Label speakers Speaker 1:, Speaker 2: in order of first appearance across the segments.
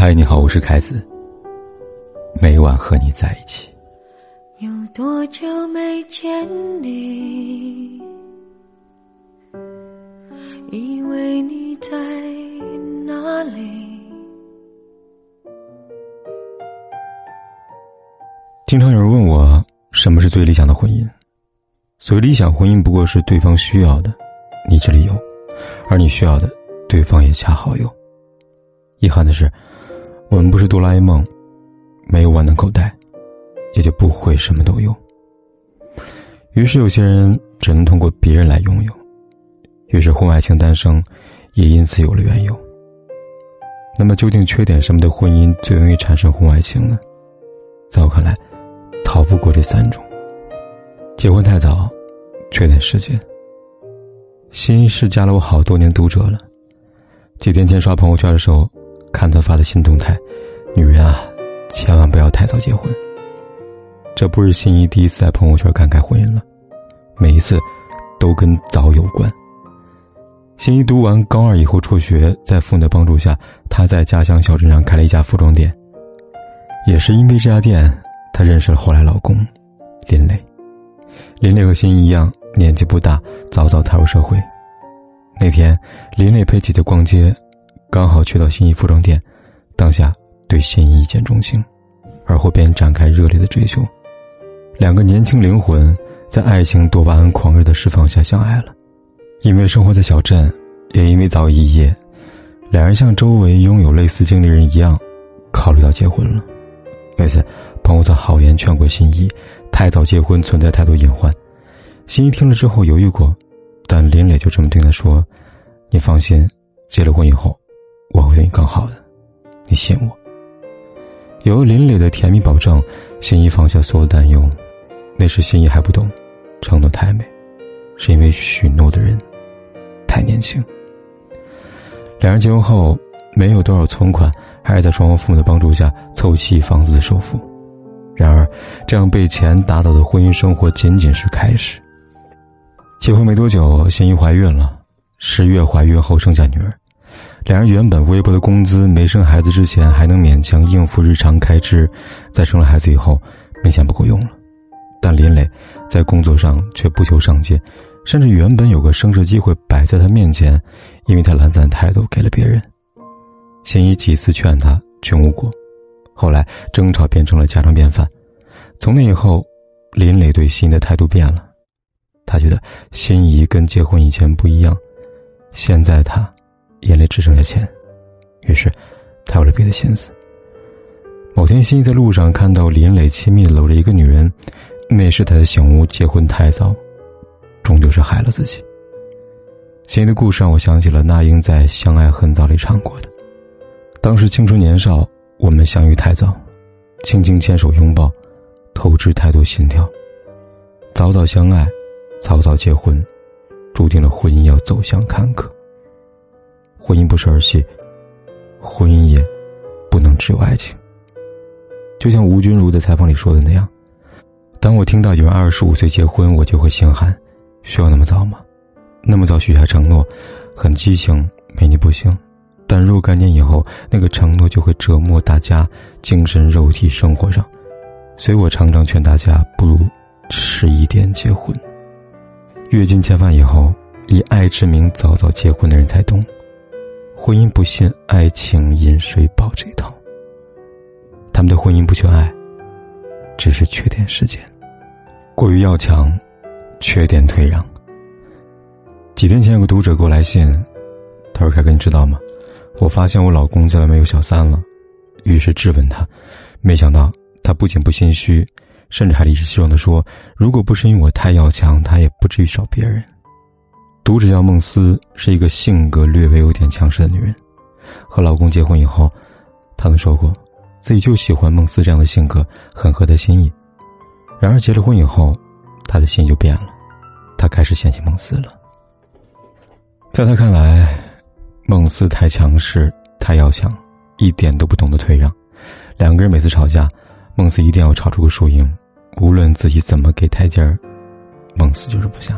Speaker 1: 嗨，你好，我是凯子。每晚和你在一起。
Speaker 2: 有多久没见你？以为你在哪里？
Speaker 1: 经常有人问我，什么是最理想的婚姻？所谓理想婚姻，不过是对方需要的，你这里有；而你需要的，对方也恰好有。遗憾的是。我们不是哆啦 A 梦，没有万能口袋，也就不会什么都有。于是有些人只能通过别人来拥有，于是婚外情诞生，也因此有了缘由。那么究竟缺点什么的婚姻最容易产生婚外情呢？在我看来，逃不过这三种：结婚太早，缺点时间。心是加了我好多年读者了，几天前刷朋友圈的时候。看他发的新动态，女人啊，千万不要太早结婚。这不是心仪第一次在朋友圈感慨婚姻了，每一次都跟早有关。心仪读完高二以后辍学，在父母的帮助下，她在家乡小镇上开了一家服装店。也是因为这家店，她认识了后来老公林磊。林磊和心仪一样，年纪不大，早早踏入社会。那天，林磊陪姐姐逛街。刚好去到心仪服装店，当下对心仪一见钟情，而后便展开热烈的追求。两个年轻灵魂在爱情多巴胺狂热的释放下相爱了。因为生活在小镇，也因为早已一夜，两人像周围拥有类似经历人一样，考虑到结婚了。为此，朋友在好言劝过心仪，太早结婚存在太多隐患。心仪听了之后犹豫过，但林磊就这么对他说：“你放心，结了婚以后。”我会对你更好的，你信我。有了林磊的甜蜜保证，心怡放下所有担忧。那时心怡还不懂，承诺太美，是因为许诺的人太年轻。两人结婚后没有多少存款，还是在双方父母的帮助下凑齐房子的首付。然而，这样被钱打倒的婚姻生活仅仅是开始。结婚没多久，心怡怀孕了，十月怀孕后生下女儿。两人原本微薄的工资，没生孩子之前还能勉强应付日常开支，在生了孩子以后，明显不够用了。但林磊在工作上却不求上进，甚至原本有个升职机会摆在他面前，因为他懒散的态度给了别人。心怡几次劝他，全无果，后来争吵变成了家常便饭。从那以后，林磊对心怡的态度变了，他觉得心怡跟结婚以前不一样，现在他。眼里只剩下钱，于是他有了别的心思。某天，心怡在路上看到林磊亲密的搂着一个女人，那时他的醒悟：结婚太早，终究是害了自己。心怡的故事让我想起了那英在《相爱很早》里唱过的：“当时青春年少，我们相遇太早，轻轻牵手拥抱，透支太多心跳。早早相爱，早早结婚，注定了婚姻要走向坎坷。”婚姻不是儿戏，婚姻也不能只有爱情。就像吴君如在采访里说的那样：“当我听到有人二十五岁结婚，我就会心寒。需要那么早吗？那么早许下承诺，很畸形，没你不行。但若干年以后，那个承诺就会折磨大家精神、肉体、生活上。所以我常常劝大家，不如迟一点结婚。阅尽千帆以后，以爱之名早早结婚的人才懂。”婚姻不信爱情饮水饱这一套。他们的婚姻不缺爱，只是缺点时间。过于要强，缺点退让。几天前有个读者给我来信，他说：“凯哥，你知道吗？我发现我老公在外面有小三了。”于是质问他，没想到他不仅不心虚，甚至还理直气壮的说：“如果不是因为我太要强，他也不至于找别人。”读者叫孟思，是一个性格略微有点强势的女人。和老公结婚以后，她曾说过，自己就喜欢孟思这样的性格，很合她心意。然而结了婚以后，她的心就变了，她开始嫌弃孟思了。在她看来，孟思太强势，太要强，一点都不懂得退让。两个人每次吵架，孟思一定要吵出个输赢，无论自己怎么给台阶儿，孟思就是不下。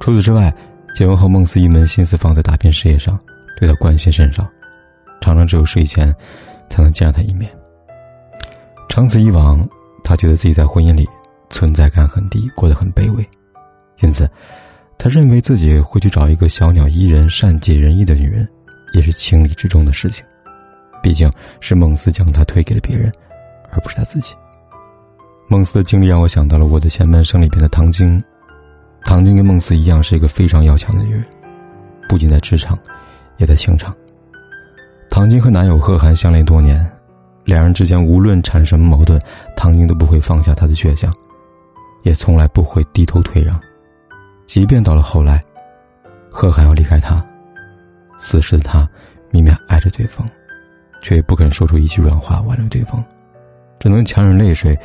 Speaker 1: 除此之外，结婚后孟思一门心思放在打拼事业上，对他关心甚少。常常只有睡前才能见到他一面。长此以往，他觉得自己在婚姻里存在感很低，过得很卑微，因此，他认为自己会去找一个小鸟依人、善解人意的女人，也是情理之中的事情。毕竟是孟思将他推给了别人，而不是他自己。孟思的经历让我想到了我的前半生里边的唐晶。唐晶跟孟思一样，是一个非常要强的女人，不仅在职场，也在情场。唐晶和男友贺涵相恋多年。两人之间无论产生什么矛盾，唐晶都不会放下她的倔强，也从来不会低头退让。即便到了后来，贺涵要离开她，此时的她明明爱着对方，却也不肯说出一句软话挽留对方，只能强忍泪水，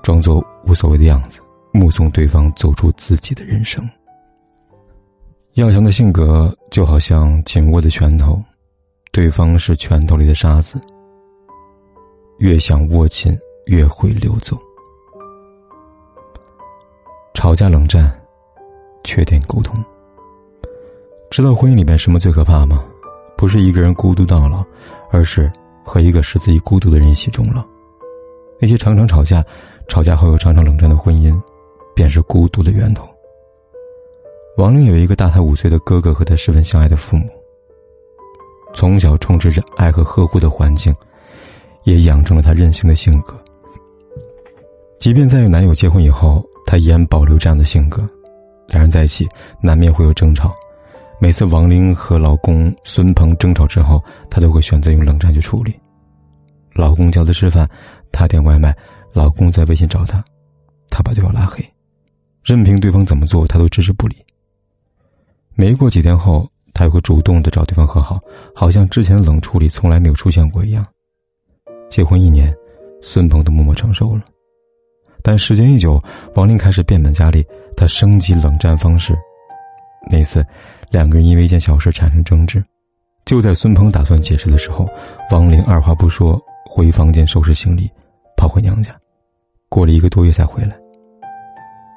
Speaker 1: 装作无所谓的样子，目送对方走出自己的人生。要强的性格就好像紧握的拳头，对方是拳头里的沙子。越想握紧，越会溜走。吵架冷战，缺点沟通。知道婚姻里面什么最可怕吗？不是一个人孤独到老，而是和一个使自己孤独的人一起终老。那些常常吵架、吵架后又常常冷战的婚姻，便是孤独的源头。王玲有一个大他五岁的哥哥和他十分相爱的父母，从小充斥着爱和呵护的环境。也养成了她任性的性格。即便在与男友结婚以后，她依然保留这样的性格。两人在一起难免会有争吵，每次王玲和老公孙鹏争吵之后，她都会选择用冷战去处理。老公叫她吃饭，她点外卖；老公在微信找她，她把对方拉黑，任凭对方怎么做，她都置之不理。没过几天后，她又会主动的找对方和好，好像之前冷处理从来没有出现过一样。结婚一年，孙鹏都默默承受了，但时间一久，王玲开始变本加厉，她升级冷战方式。那次，两个人因为一件小事产生争执，就在孙鹏打算解释的时候，王玲二话不说回房间收拾行李，跑回娘家，过了一个多月才回来。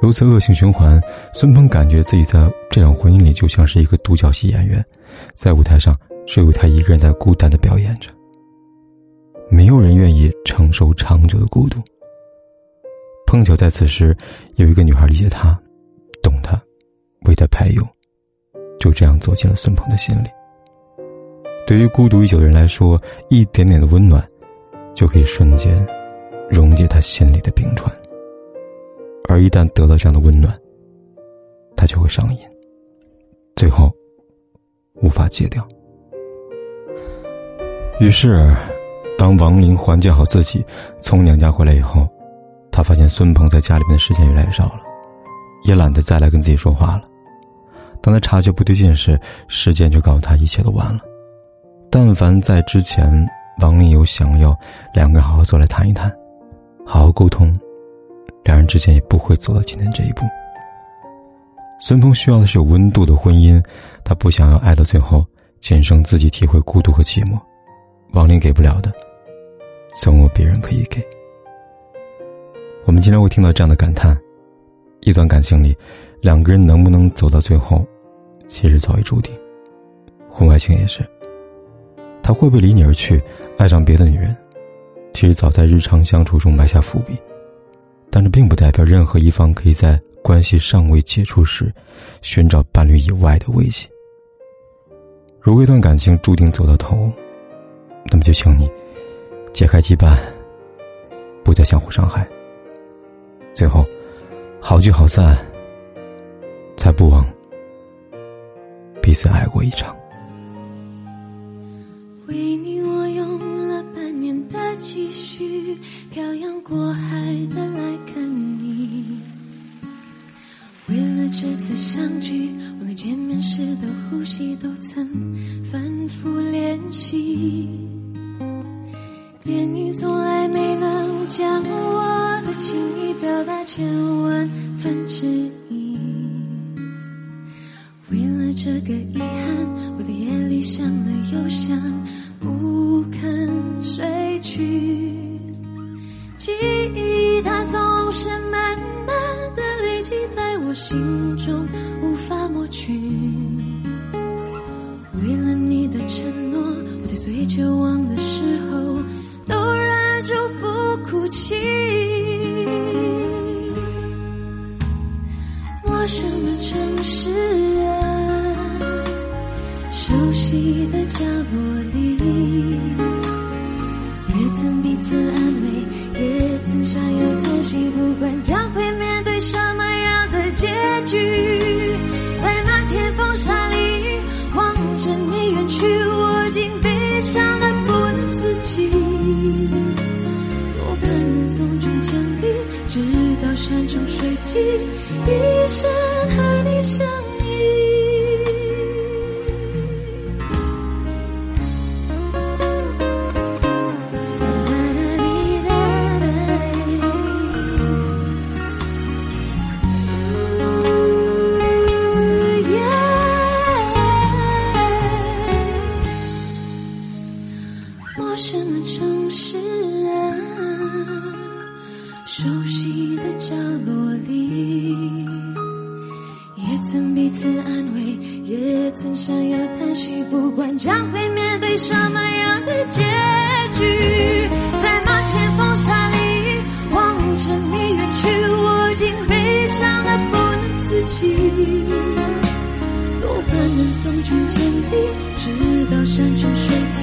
Speaker 1: 如此恶性循环，孙鹏感觉自己在这场婚姻里就像是一个独角戏演员，在舞台上只有他一个人在孤单的表演着。没有人愿意承受长久的孤独。碰巧在此时，有一个女孩理解他，懂他，为他排忧，就这样走进了孙鹏的心里。对于孤独已久的人来说，一点点的温暖，就可以瞬间溶解他心里的冰川。而一旦得到这样的温暖，他就会上瘾，最后无法戒掉。于是。当王林缓解好自己，从娘家回来以后，他发现孙鹏在家里面的时间越来越少了，也懒得再来跟自己说话了。当他察觉不对劲时，时间就告诉他一切都晚了。但凡在之前，王林有想要两个好好坐来谈一谈，好好沟通，两人之间也不会走到今天这一步。孙鹏需要的是有温度的婚姻，他不想要爱到最后，仅剩自己体会孤独和寂寞。王林给不了的。总有别人可以给。我们经常会听到这样的感叹：一段感情里，两个人能不能走到最后，其实早已注定。婚外情也是，他会不会离你而去，爱上别的女人，其实早在日常相处中埋下伏笔。但这并不代表任何一方可以在关系尚未解除时，寻找伴侣以外的慰藉。如果一段感情注定走到头，那么就请你。解开羁绊，不再相互伤害。最后，好聚好散，才不枉彼此爱过一场。
Speaker 2: 漂洋过海的来看你。为了这次相聚，我连见面时的呼吸都曾反心中，无法抹去。为了你的承诺。我在最绝望的时候，都忍住不哭泣。陌生的城市啊，熟悉的角落里，也曾彼此安慰，也曾相拥叹息，不管将会结局在漫天风沙里望着你远去我竟悲伤的不能自己多盼能送君千里直到山穷水尽一生陌生的城市啊。熟悉的角落里，也曾彼此安慰，也曾相拥叹息。不管将会面对什么样的结局，在漫天风沙里望着你远去，我竟悲伤的不能自己。多盼能送君千里，直到山穷水尽，